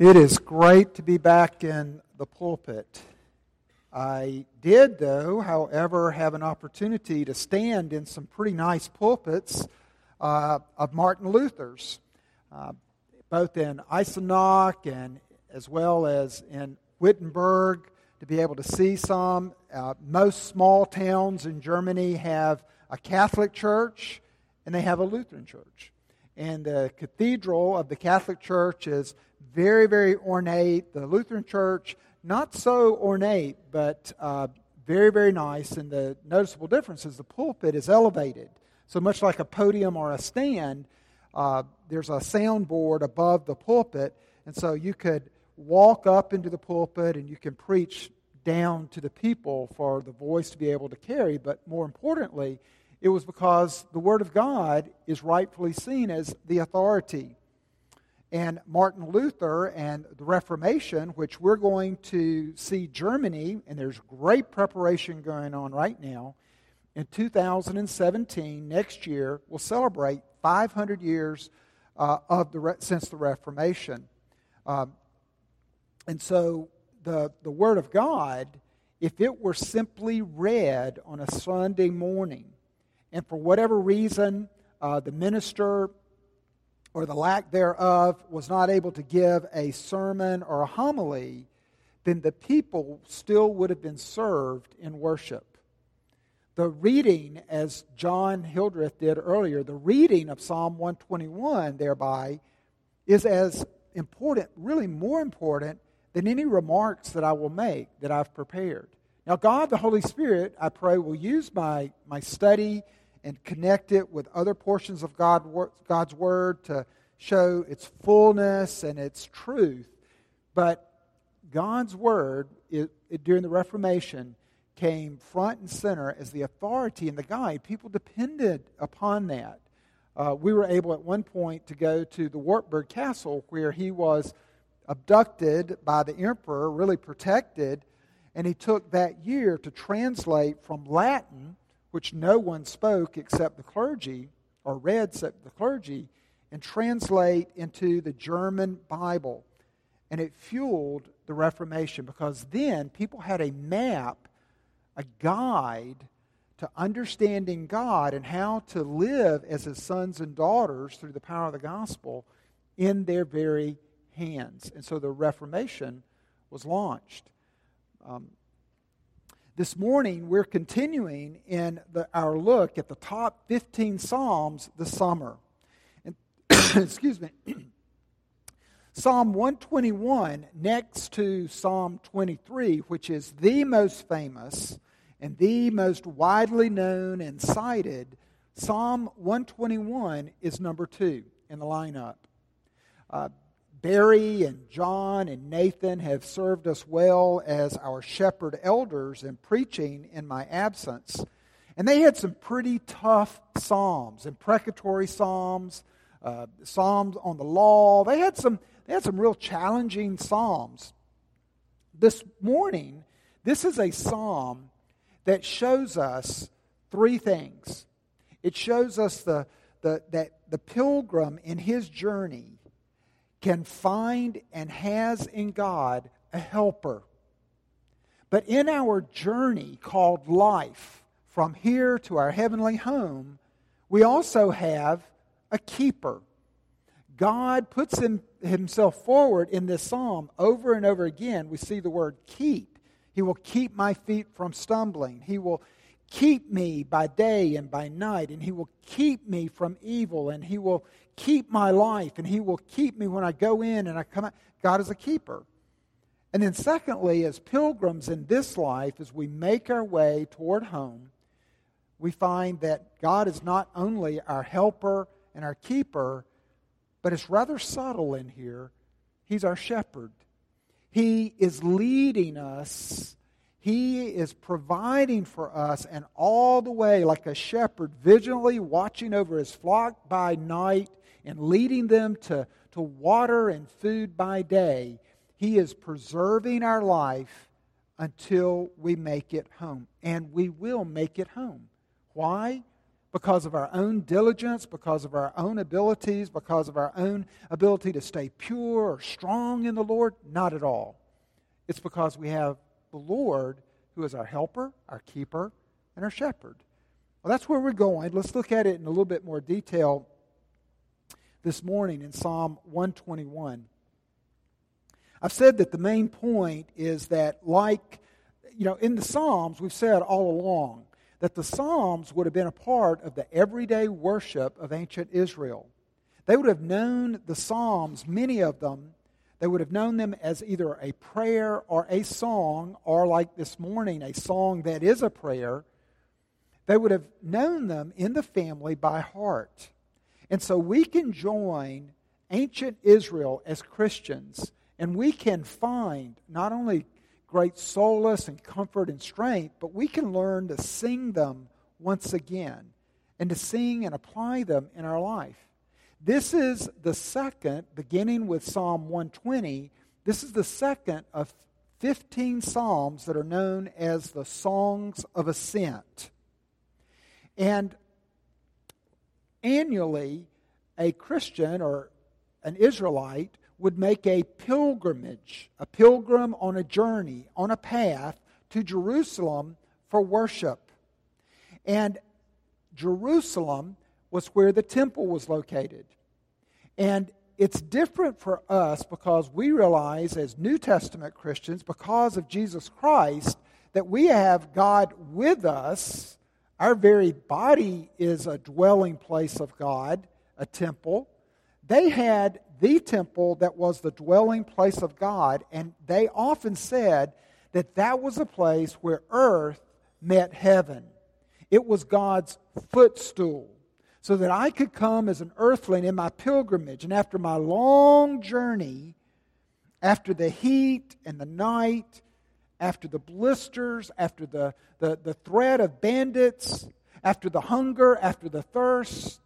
It is great to be back in the pulpit. I did, though, however, have an opportunity to stand in some pretty nice pulpits uh, of Martin Luther's, uh, both in Eisenach and as well as in Wittenberg, to be able to see some. Uh, most small towns in Germany have a Catholic church and they have a Lutheran church. And the cathedral of the Catholic Church is very, very ornate. The Lutheran Church, not so ornate, but uh, very, very nice. And the noticeable difference is the pulpit is elevated. So much like a podium or a stand, uh, there's a soundboard above the pulpit. And so you could walk up into the pulpit and you can preach down to the people for the voice to be able to carry. But more importantly, it was because the Word of God is rightfully seen as the authority and Martin Luther and the Reformation, which we're going to see Germany, and there's great preparation going on right now. In 2017, next year, we'll celebrate 500 years uh, of the since the Reformation. Um, and so the, the Word of God, if it were simply read on a Sunday morning, and for whatever reason, uh, the minister or the lack thereof was not able to give a sermon or a homily, then the people still would have been served in worship. The reading, as John Hildreth did earlier, the reading of Psalm 121 thereby is as important, really more important, than any remarks that I will make that I've prepared. Now, God, the Holy Spirit, I pray, will use my, my study and connect it with other portions of God, God's Word to show its fullness and its truth. But God's Word, it, it, during the Reformation, came front and center as the authority and the guide. People depended upon that. Uh, we were able at one point to go to the Wartburg Castle where he was abducted by the emperor, really protected, and he took that year to translate from Latin which no one spoke except the clergy, or read except the clergy, and translate into the German Bible. And it fueled the Reformation because then people had a map, a guide to understanding God and how to live as his sons and daughters through the power of the gospel in their very hands. And so the Reformation was launched. Um, this morning, we're continuing in the, our look at the top 15 Psalms this summer. And, excuse me. Psalm 121, next to Psalm 23, which is the most famous and the most widely known and cited, Psalm 121 is number two in the lineup. Uh, Barry and John and Nathan have served us well as our shepherd elders in preaching in my absence. And they had some pretty tough psalms, imprecatory psalms, uh, psalms on the law. They had some they had some real challenging psalms. This morning, this is a psalm that shows us three things. It shows us the, the, that the pilgrim in his journey can find and has in God a helper. But in our journey called life, from here to our heavenly home, we also have a keeper. God puts him, himself forward in this psalm over and over again. We see the word keep. He will keep my feet from stumbling. He will keep me by day and by night, and He will keep me from evil, and He will keep my life, and He will keep me when I go in and I come out. God is a keeper. And then, secondly, as pilgrims in this life, as we make our way toward home, we find that God is not only our helper and our keeper, but it's rather subtle in here. He's our shepherd. He is leading us he is providing for us, and all the way, like a shepherd, vigilantly watching over his flock by night and leading them to, to water and food by day. He is preserving our life until we make it home. And we will make it home. Why? because of our own diligence, because of our own abilities, because of our own ability to stay pure or strong in the Lord? Not at all. It's because we have the Lord who is our helper, our keeper, and our shepherd. Well, that's where we're going. Let's look at it in a little bit more detail this morning in Psalm 121. I've said that the main point is that, like, you know, in the Psalms, we've said all along that the Psalms would have been a part of the everyday worship of ancient Israel. They would have known the Psalms, many of them, they would have known them as either a prayer or a song, or like this morning, a song that is a prayer. They would have known them in the family by heart. And so we can join ancient Israel as Christians, and we can find not only great solace and comfort and strength, but we can learn to sing them once again and to sing and apply them in our life. This is the second, beginning with Psalm 120, this is the second of 15 Psalms that are known as the Songs of Ascent. And annually, a Christian or an Israelite would make a pilgrimage, a pilgrim on a journey, on a path to Jerusalem for worship. And Jerusalem was where the temple was located. And it's different for us because we realize, as New Testament Christians, because of Jesus Christ, that we have God with us. Our very body is a dwelling place of God, a temple. They had the temple that was the dwelling place of God, and they often said that that was a place where earth met heaven. It was God's footstool. So that I could come as an earthling in my pilgrimage, and after my long journey, after the heat and the night, after the blisters, after the, the, the threat of bandits, after the hunger, after the thirst,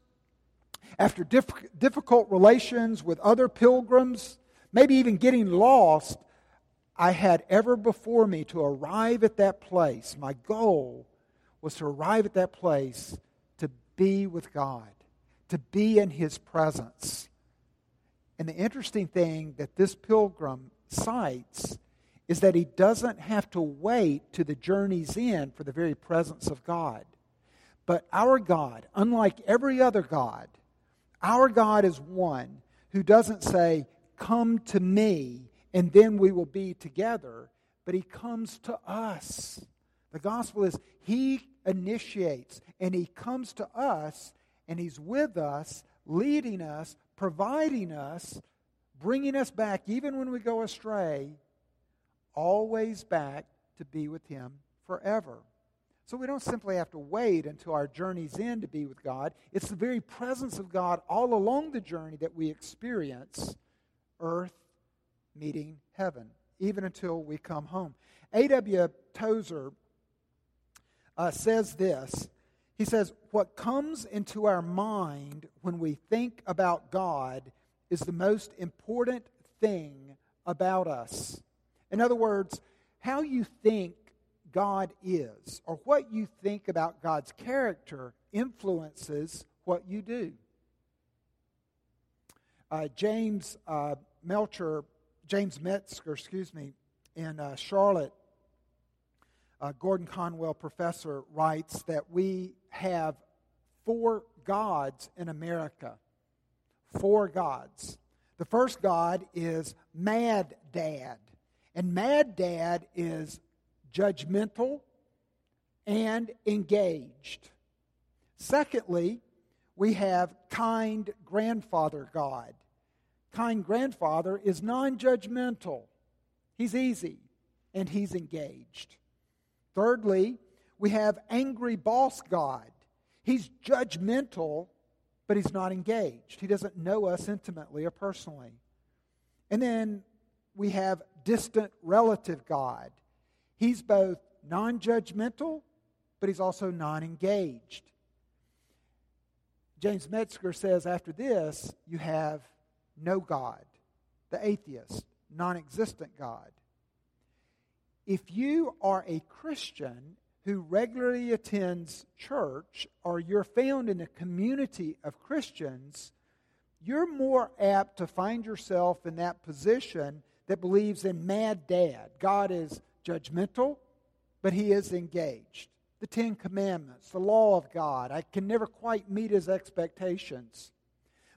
after diff- difficult relations with other pilgrims, maybe even getting lost, I had ever before me to arrive at that place. My goal was to arrive at that place to be with God, to be in His presence. And the interesting thing that this pilgrim cites is that he doesn't have to wait to the journey's end for the very presence of God. But our God, unlike every other God, our God is one who doesn't say, Come to me, and then we will be together, but He comes to us. The gospel is He initiates, and He comes to us, and He's with us, leading us, providing us, bringing us back, even when we go astray, always back to be with Him forever. So we don't simply have to wait until our journey's end to be with God. It's the very presence of God all along the journey that we experience earth meeting heaven, even until we come home. A.W. Tozer uh, says this. He says, What comes into our mind when we think about God is the most important thing about us. In other words, how you think God is or what you think about God's character influences what you do. Uh, James uh, Melcher, James Metzger, excuse me, in uh, Charlotte, uh, Gordon Conwell professor writes that we have four gods in America. Four gods. The first God is Mad Dad. And Mad Dad is judgmental, and engaged. Secondly, we have kind grandfather God. Kind grandfather is non judgmental, he's easy, and he's engaged. Thirdly, we have angry boss God. He's judgmental, but he's not engaged. He doesn't know us intimately or personally. And then we have distant relative God. He's both non judgmental, but he's also non engaged. James Metzger says after this, you have no God, the atheist, non existent God. If you are a Christian who regularly attends church or you're found in a community of Christians, you're more apt to find yourself in that position that believes in mad dad. God is judgmental, but he is engaged. The Ten Commandments, the law of God, I can never quite meet his expectations.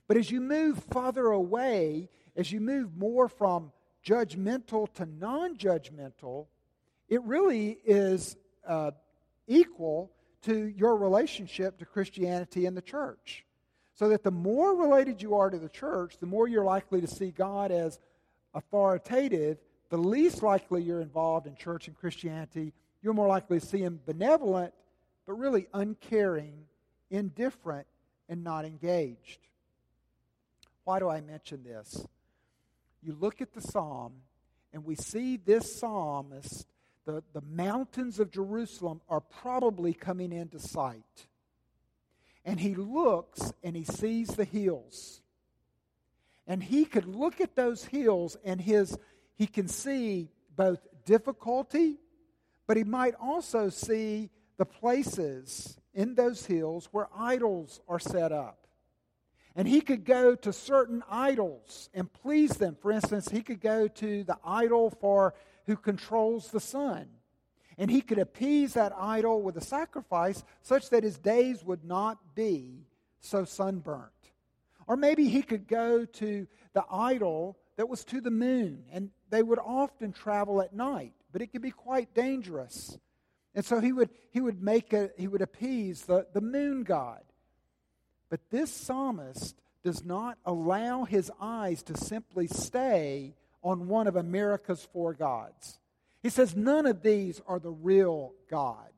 But as you move farther away, as you move more from judgmental to non judgmental, it really is uh, equal to your relationship to Christianity and the church. So that the more related you are to the church, the more you're likely to see God as authoritative, the least likely you're involved in church and Christianity, you're more likely to see him benevolent, but really uncaring, indifferent, and not engaged. Why do I mention this? You look at the psalm, and we see this psalmist the, the mountains of Jerusalem are probably coming into sight. And he looks and he sees the hills. And he could look at those hills and his he can see both difficulty, but he might also see the places in those hills where idols are set up. And he could go to certain idols and please them. For instance, he could go to the idol for who controls the sun. And he could appease that idol with a sacrifice such that his days would not be so sunburnt. Or maybe he could go to the idol that was to the moon, and they would often travel at night, but it could be quite dangerous. And so he would, he would make a, he would appease the, the moon god. But this psalmist does not allow his eyes to simply stay on one of America's four gods. He says, None of these are the real God.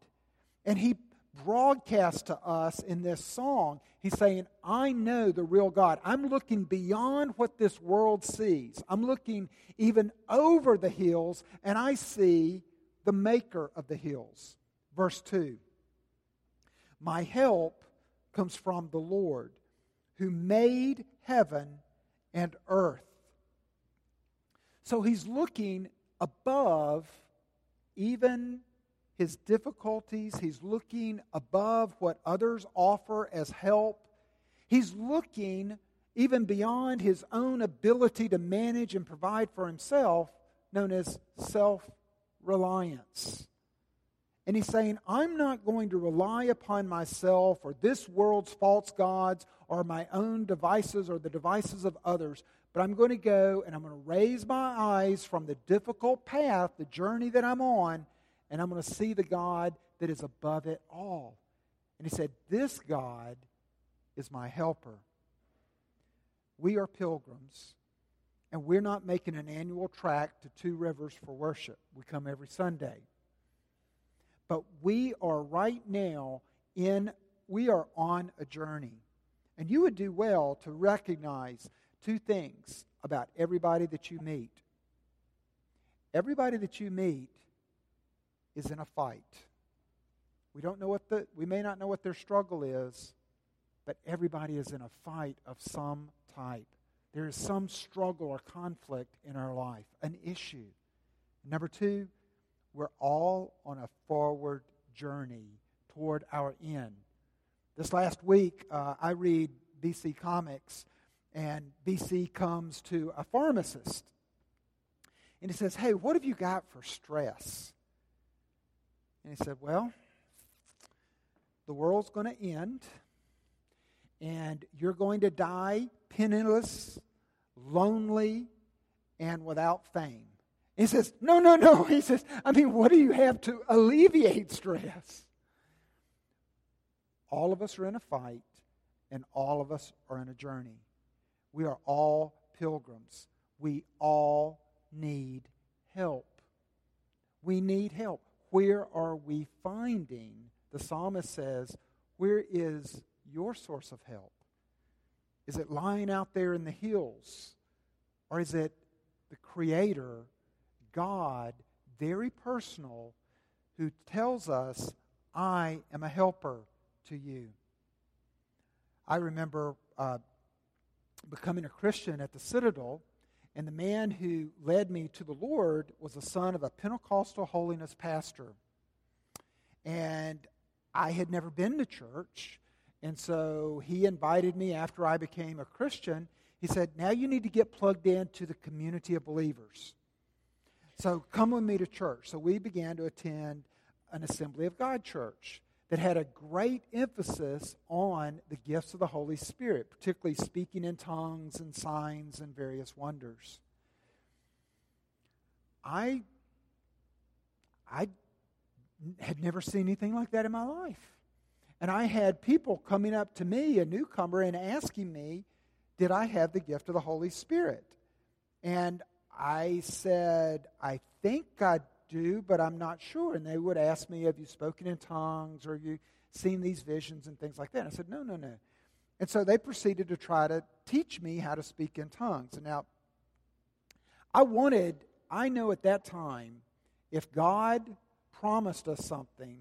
And he broadcasts to us in this song, he's saying, I know the real God. I'm looking beyond what this world sees. I'm looking even over the hills, and I see the maker of the hills. Verse 2 My help comes from the Lord who made heaven and earth. So he's looking above even his difficulties. He's looking above what others offer as help. He's looking even beyond his own ability to manage and provide for himself, known as self reliance. And he's saying, I'm not going to rely upon myself or this world's false gods or my own devices or the devices of others, but I'm going to go and I'm going to raise my eyes from the difficult path, the journey that I'm on, and I'm going to see the God that is above it all. And he said, This God is my helper. We are pilgrims, and we're not making an annual trek to Two Rivers for worship. We come every Sunday. But we are right now in, we are on a journey. And you would do well to recognize two things about everybody that you meet. Everybody that you meet is in a fight. We don't know what the we may not know what their struggle is, but everybody is in a fight of some type. There is some struggle or conflict in our life, an issue. Number 2, we're all on a forward journey toward our end. This last week, uh, I read BC Comics, and BC comes to a pharmacist. And he says, Hey, what have you got for stress? And he said, Well, the world's going to end, and you're going to die penniless, lonely, and without fame. He says, No, no, no. He says, I mean, what do you have to alleviate stress? All of us are in a fight, and all of us are in a journey. We are all pilgrims. We all need help. We need help. Where are we finding? The psalmist says, Where is your source of help? Is it lying out there in the hills? Or is it the Creator, God, very personal, who tells us, I am a helper to you? I remember uh, becoming a Christian at the Citadel, and the man who led me to the Lord was the son of a Pentecostal holiness pastor. And I had never been to church. And so he invited me after I became a Christian. He said, Now you need to get plugged into the community of believers. So come with me to church. So we began to attend an Assembly of God church that had a great emphasis on the gifts of the Holy Spirit, particularly speaking in tongues and signs and various wonders. I, I had never seen anything like that in my life. And I had people coming up to me, a newcomer, and asking me, Did I have the gift of the Holy Spirit? And I said, I think I do, but I'm not sure. And they would ask me, Have you spoken in tongues or have you seen these visions and things like that? And I said, No, no, no. And so they proceeded to try to teach me how to speak in tongues. And now, I wanted, I know at that time, if God promised us something,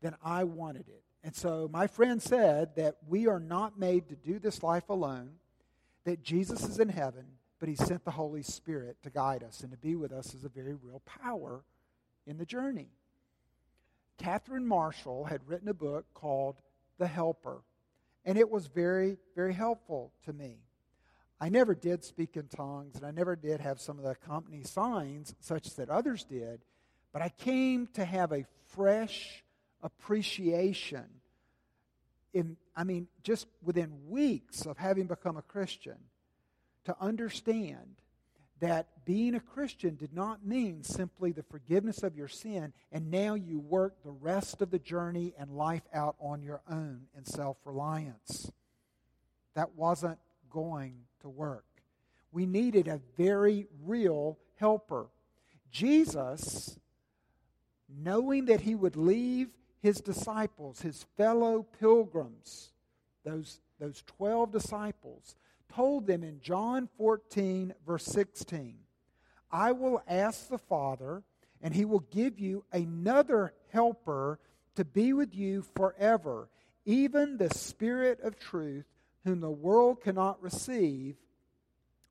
then I wanted it. And so my friend said that we are not made to do this life alone, that Jesus is in heaven, but he sent the Holy Spirit to guide us and to be with us as a very real power in the journey. Catherine Marshall had written a book called The Helper, and it was very, very helpful to me. I never did speak in tongues, and I never did have some of the company signs such that others did, but I came to have a fresh appreciation in I mean just within weeks of having become a Christian to understand that being a Christian did not mean simply the forgiveness of your sin and now you work the rest of the journey and life out on your own in self-reliance. That wasn't going to work. We needed a very real helper. Jesus knowing that he would leave his disciples, his fellow pilgrims, those, those 12 disciples, told them in John 14, verse 16, I will ask the Father, and he will give you another helper to be with you forever, even the Spirit of truth, whom the world cannot receive,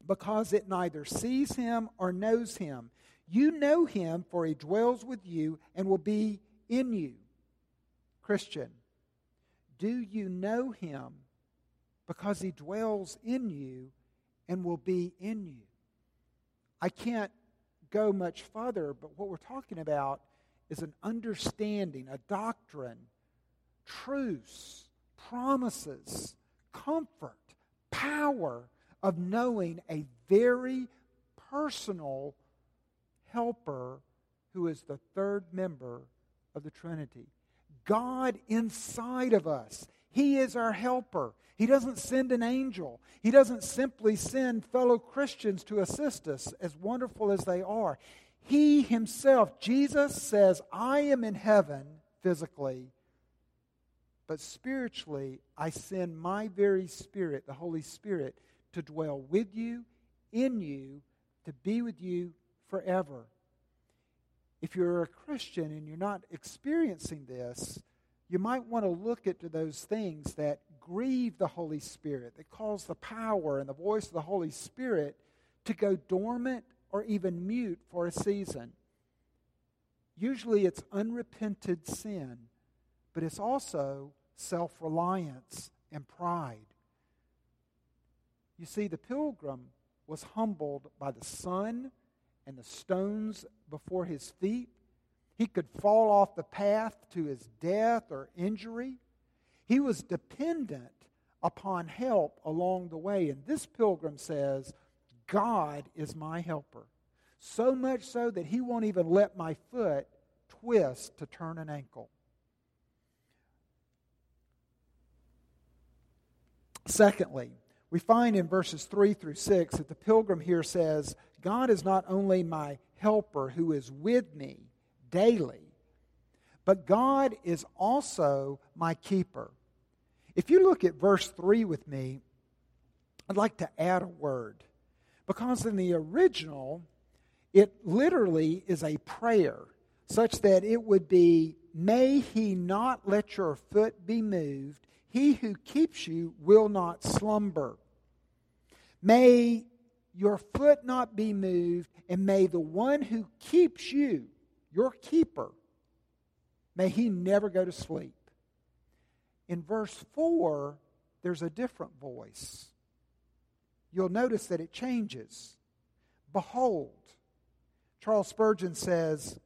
because it neither sees him or knows him. You know him, for he dwells with you and will be in you. Christian, do you know him because he dwells in you and will be in you? I can't go much further, but what we're talking about is an understanding, a doctrine, truths, promises, comfort, power of knowing a very personal helper who is the third member of the Trinity. God inside of us. He is our helper. He doesn't send an angel. He doesn't simply send fellow Christians to assist us, as wonderful as they are. He himself, Jesus says, I am in heaven physically, but spiritually, I send my very spirit, the Holy Spirit, to dwell with you, in you, to be with you forever. If you're a Christian and you're not experiencing this, you might want to look at those things that grieve the Holy Spirit, that cause the power and the voice of the Holy Spirit to go dormant or even mute for a season. Usually it's unrepented sin, but it's also self reliance and pride. You see, the pilgrim was humbled by the sun and the stones before his feet. He could fall off the path to his death or injury. He was dependent upon help along the way. And this pilgrim says, God is my helper. So much so that he won't even let my foot twist to turn an ankle. Secondly, we find in verses 3 through 6 that the pilgrim here says, God is not only my helper who is with me daily, but God is also my keeper. If you look at verse 3 with me, I'd like to add a word. Because in the original, it literally is a prayer, such that it would be, May he not let your foot be moved. He who keeps you will not slumber. May your foot not be moved, and may the one who keeps you, your keeper, May he never go to sleep. In verse 4, there's a different voice. You'll notice that it changes. Behold, Charles Spurgeon says,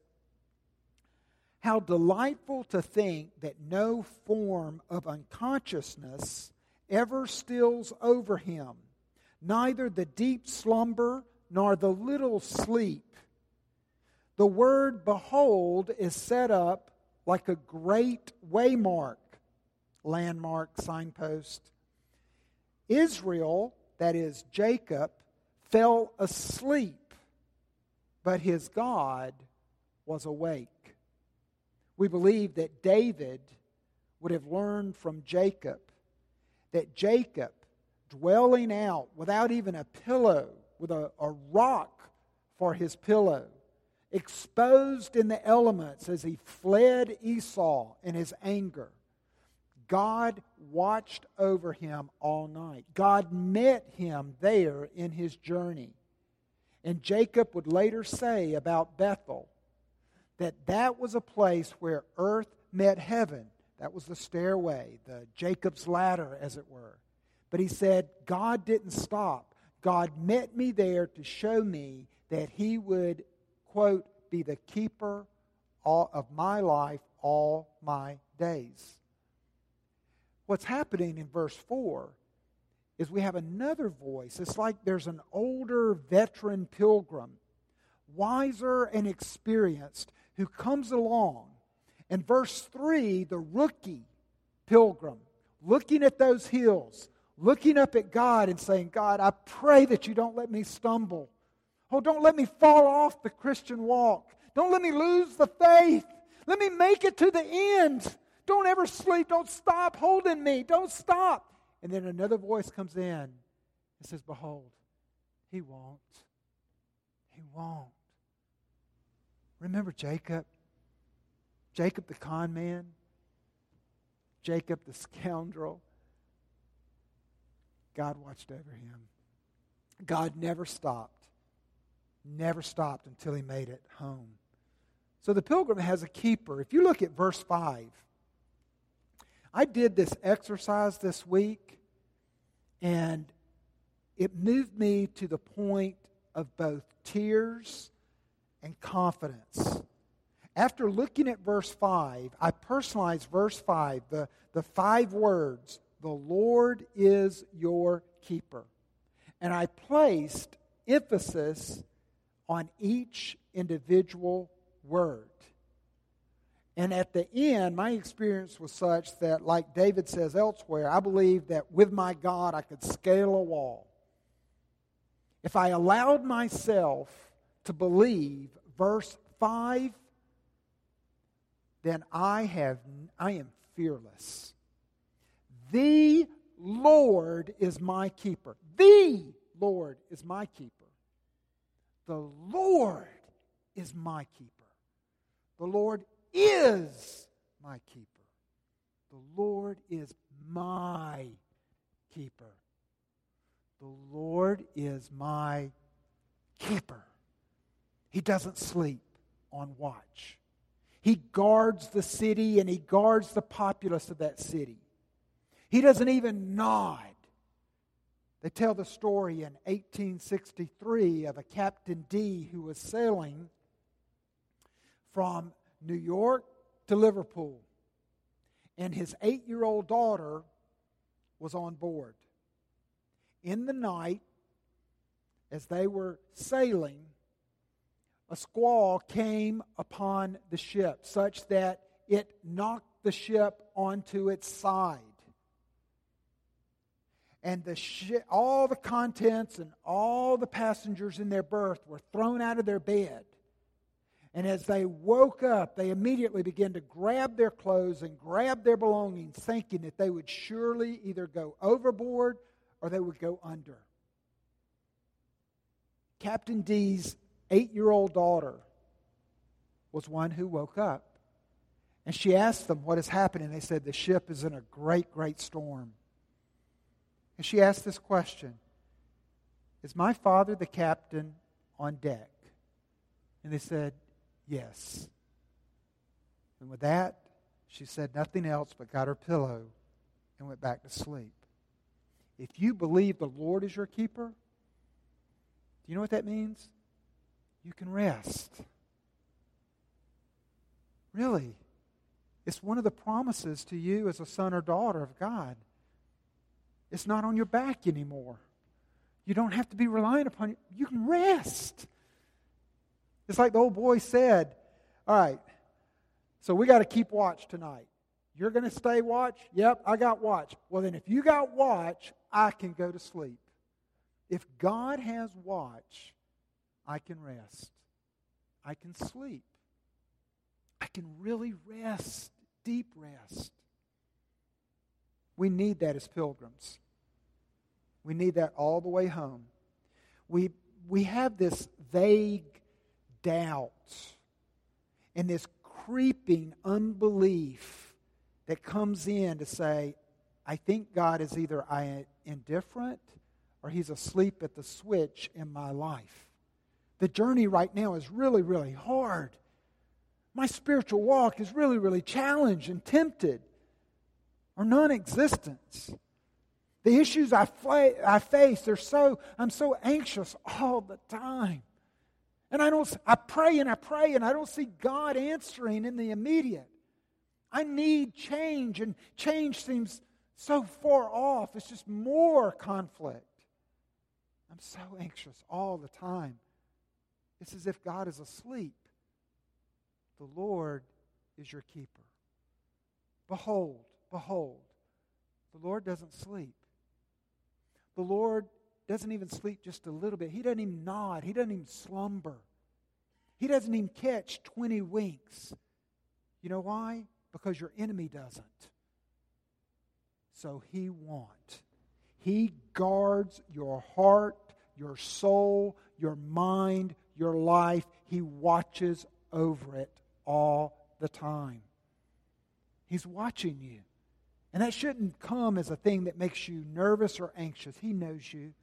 How delightful to think that no form of unconsciousness ever steals over him, neither the deep slumber nor the little sleep. The word behold is set up like a great waymark, landmark, signpost. Israel, that is Jacob, fell asleep, but his God was awake. We believe that David would have learned from Jacob that Jacob, dwelling out without even a pillow, with a, a rock for his pillow, exposed in the elements as he fled Esau in his anger, God watched over him all night. God met him there in his journey. And Jacob would later say about Bethel that that was a place where earth met heaven. That was the stairway, the Jacob's ladder, as it were. But he said, God didn't stop. God met me there to show me that he would, quote, be the keeper of my life all my days. What's happening in verse 4 is we have another voice. It's like there's an older veteran pilgrim, wiser and experienced, who comes along. In verse 3, the rookie pilgrim, looking at those hills, looking up at God and saying, God, I pray that you don't let me stumble. Oh, don't let me fall off the Christian walk. Don't let me lose the faith. Let me make it to the end. Don't ever sleep. Don't stop holding me. Don't stop. And then another voice comes in and says, Behold, he won't. He won't. Remember Jacob? Jacob the con man? Jacob the scoundrel? God watched over him. God never stopped never stopped until he made it home. So the pilgrim has a keeper. If you look at verse 5, I did this exercise this week, and it moved me to the point of both tears and confidence. After looking at verse 5, I personalized verse 5, the, the five words, the Lord is your keeper. And I placed emphasis on each individual word. And at the end, my experience was such that, like David says elsewhere, I believe that with my God I could scale a wall. If I allowed myself to believe verse 5, then I, have, I am fearless. The Lord is my keeper. The Lord is my keeper. The Lord is my keeper. The Lord is my keeper. The Lord is my keeper. The Lord is my keeper. He doesn't sleep on watch. He guards the city and he guards the populace of that city. He doesn't even nod they tell the story in 1863 of a Captain D who was sailing from New York to Liverpool, and his eight year old daughter was on board. In the night, as they were sailing, a squall came upon the ship such that it knocked the ship onto its side and the all the contents and all the passengers in their berth were thrown out of their bed. And as they woke up, they immediately began to grab their clothes and grab their belongings, thinking that they would surely either go overboard or they would go under. Captain D's eight year old daughter was one who woke up. And she asked them what has happened, and they said, The ship is in a great, great storm. And she asked this question Is my father the captain on deck? And they said, Yes. And with that, she said nothing else but got her pillow and went back to sleep. If you believe the Lord is your keeper, do you know what that means? You can rest. Really. It's one of the promises to you as a son or daughter of God. It's not on your back anymore. You don't have to be relying upon it. You can rest. It's like the old boy said, All right, so we got to keep watch tonight. You're going to stay watch? Yep, I got watch. Well, then, if you got watch, I can go to sleep. If God has watch, I can rest. I can sleep. I can really rest, deep rest. We need that as pilgrims. We need that all the way home. We, we have this vague doubt and this creeping unbelief that comes in to say, I think God is either indifferent or he's asleep at the switch in my life. The journey right now is really, really hard. My spiritual walk is really, really challenged and tempted or non existence. The issues I, I face, they're so, I'm so anxious all the time. And I don't I pray and I pray and I don't see God answering in the immediate. I need change and change seems so far off. It's just more conflict. I'm so anxious all the time. It's as if God is asleep. The Lord is your keeper. Behold, behold, the Lord doesn't sleep. The Lord doesn't even sleep just a little bit. He doesn't even nod. He doesn't even slumber. He doesn't even catch 20 winks. You know why? Because your enemy doesn't. So he won't. He guards your heart, your soul, your mind, your life. He watches over it all the time. He's watching you. And that shouldn't come as a thing that makes you nervous or anxious. He knows you.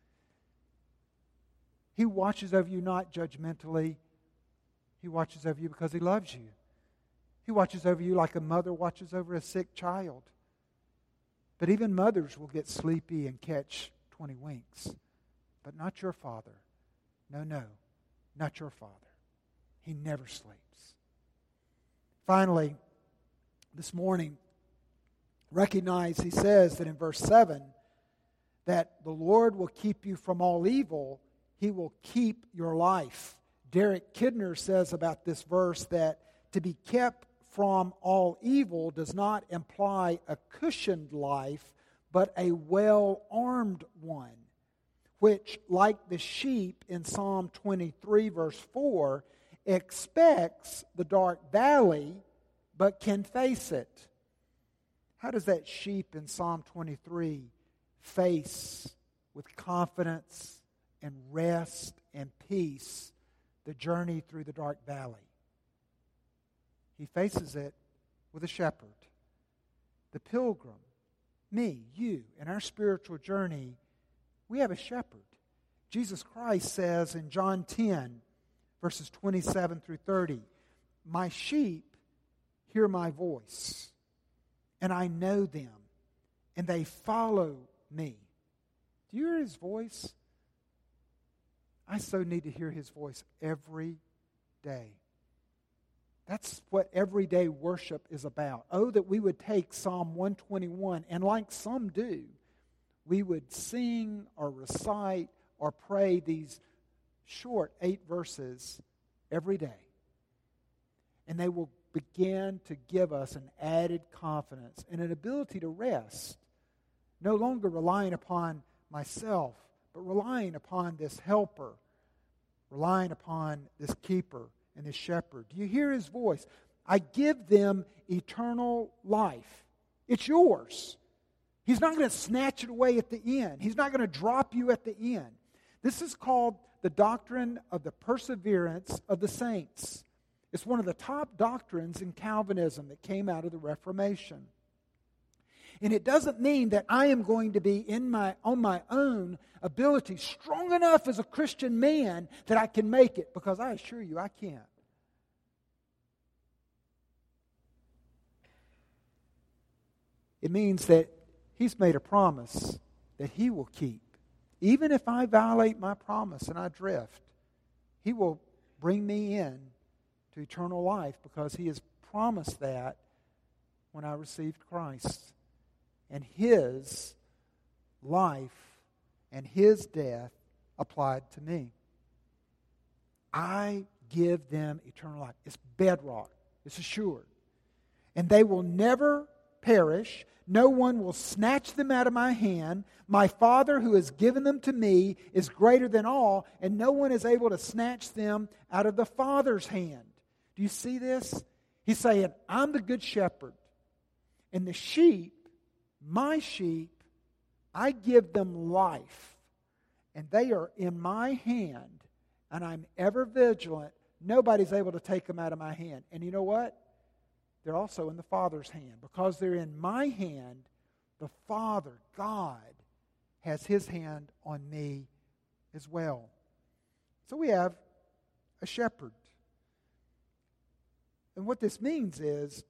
He watches over you not judgmentally, He watches over you because He loves you. He watches over you like a mother watches over a sick child. But even mothers will get sleepy and catch 20 winks. But not your father. No, no, not your father. He never sleeps. Finally, this morning, recognize he says that in verse 7 that the Lord will keep you from all evil, he will keep your life. Derek Kidner says about this verse that to be kept from all evil does not imply a cushioned life, but a well armed one, which, like the sheep in Psalm 23, verse 4, expects the dark valley but can face it. How does that sheep in Psalm 23 face with confidence and rest and peace the journey through the dark valley? He faces it with a shepherd. The pilgrim, me, you, in our spiritual journey, we have a shepherd. Jesus Christ says in John 10, verses 27 through 30, My sheep hear my voice, and I know them, and they follow me. Do you hear his voice? I so need to hear his voice every day. That's what everyday worship is about. Oh, that we would take Psalm 121 and, like some do, we would sing or recite or pray these short eight verses every day. And they will begin to give us an added confidence and an ability to rest, no longer relying upon myself, but relying upon this helper, relying upon this keeper and this shepherd. Do you hear his voice? I give them eternal life. It's yours. He's not going to snatch it away at the end. He's not going to drop you at the end. This is called the doctrine of the perseverance of the saints. It's one of the top doctrines in Calvinism that came out of the Reformation. And it doesn't mean that I am going to be in my, on my own ability strong enough as a Christian man that I can make it, because I assure you I can't. It means that He's made a promise that He will keep. Even if I violate my promise and I drift, He will bring me in to eternal life because He has promised that when I received Christ. And His life and His death applied to me. I give them eternal life. It's bedrock, it's assured. And they will never perish. No one will snatch them out of my hand. My Father who has given them to me is greater than all, and no one is able to snatch them out of the Father's hand. Do you see this? He's saying, I'm the good shepherd. And the sheep, my sheep, I give them life. And they are in my hand, and I'm ever vigilant. Nobody's able to take them out of my hand. And you know what? they're also in the Father's hand. Because they're in my hand, the Father, God, has his hand on me as well. So we have a shepherd. And what this means is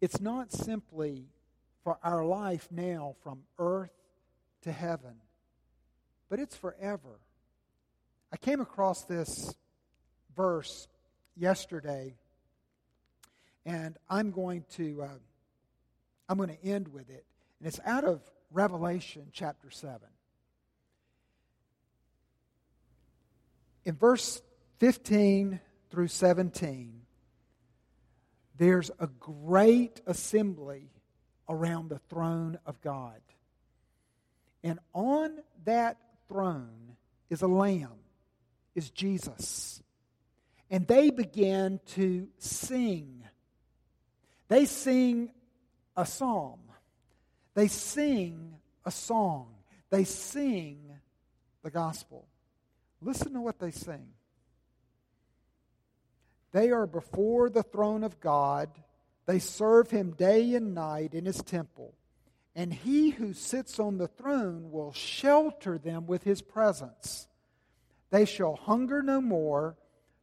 it's not simply for our life now from earth to heaven, but it's forever. I came across this verse yesterday and I'm going to uh, I'm going to end with it, and it's out of Revelation chapter seven. In verse 15 through 17, there's a great assembly around the throne of God. And on that throne is a lamb, is Jesus. And they begin to sing they sing a psalm. They sing a song. They sing the gospel. Listen to what they sing. They are before the throne of God. They serve him day and night in his temple. And he who sits on the throne will shelter them with his presence. They shall hunger no more,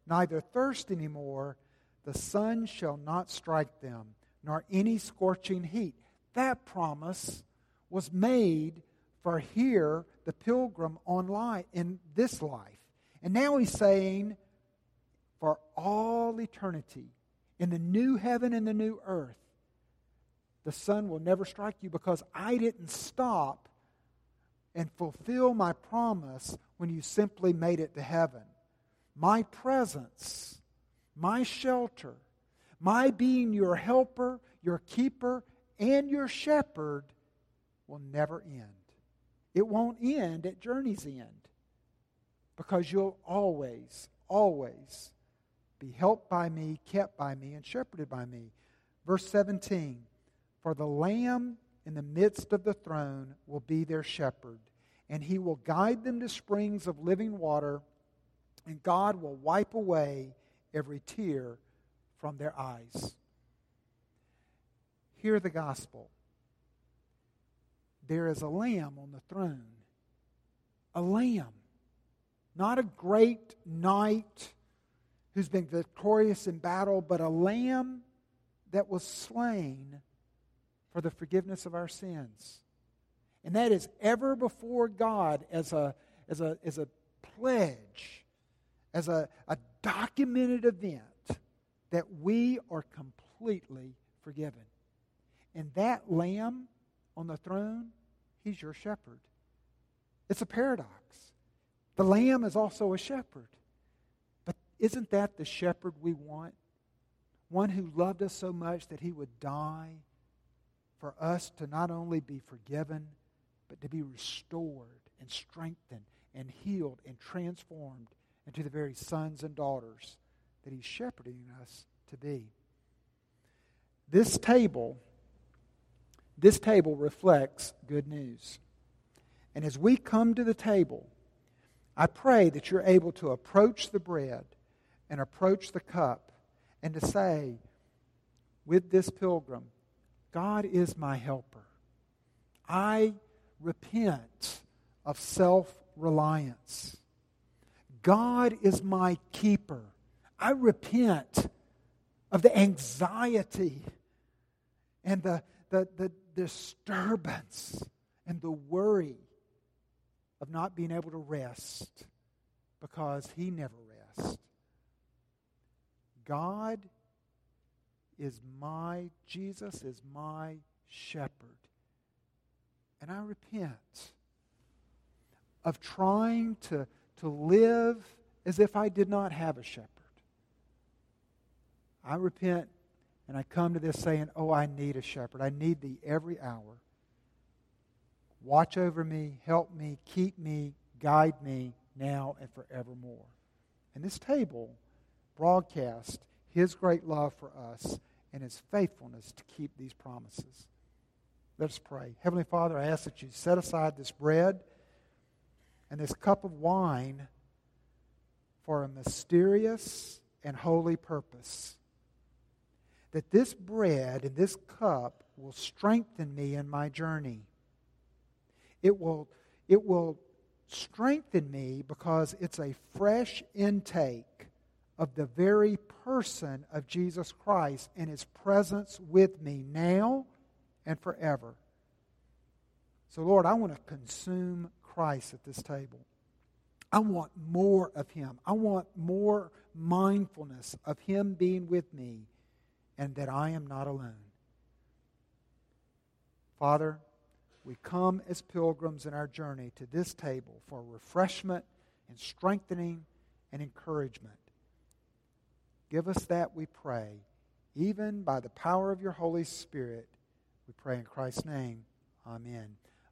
neither thirst any more. The sun shall not strike them nor any scorching heat. That promise was made for here, the pilgrim on life, in this life. And now he's saying, for all eternity, in the new heaven and the new earth, the sun will never strike you because I didn't stop and fulfill my promise when you simply made it to heaven. My presence, my shelter, my being your helper, your keeper, and your shepherd will never end. It won't end at journey's end because you'll always, always be helped by me, kept by me, and shepherded by me. Verse 17 For the Lamb in the midst of the throne will be their shepherd, and he will guide them to springs of living water, and God will wipe away every tear from their eyes. Hear the gospel. There is a lamb on the throne. A lamb. Not a great knight who's been victorious in battle, but a lamb that was slain for the forgiveness of our sins. And that is ever before God as a, as a, as a pledge, as a, a documented event that we are completely forgiven. And that lamb on the throne, he's your shepherd. It's a paradox. The lamb is also a shepherd. Isn't that the shepherd we want? One who loved us so much that he would die for us to not only be forgiven, but to be restored and strengthened and healed and transformed into the very sons and daughters that He's shepherding us to be. This table, this table reflects good news. And as we come to the table, I pray that you're able to approach the bread and approach the cup and to say, with this pilgrim, God is my helper. I repent of self reliance. God is my keeper. I repent of the anxiety and the, the, the disturbance and the worry of not being able to rest because he never rests. God is my, Jesus is my shepherd. And I repent of trying to, to live as if I did not have a shepherd. I repent and I come to this saying, Oh, I need a shepherd. I need thee every hour. Watch over me, help me, keep me, guide me now and forevermore. And this table broadcasts his great love for us and his faithfulness to keep these promises. Let us pray. Heavenly Father, I ask that you set aside this bread and this cup of wine for a mysterious and holy purpose. That this bread and this cup will strengthen me in my journey. It will, it will strengthen me because it's a fresh intake of the very person of Jesus Christ and his presence with me now and forever. So, Lord, I want to consume Christ at this table. I want more of him. I want more mindfulness of him being with me and that I am not alone. Father, we come as pilgrims in our journey to this table for refreshment and strengthening and encouragement. Give us that, we pray, even by the power of your Holy Spirit. We pray in Christ's name. Amen.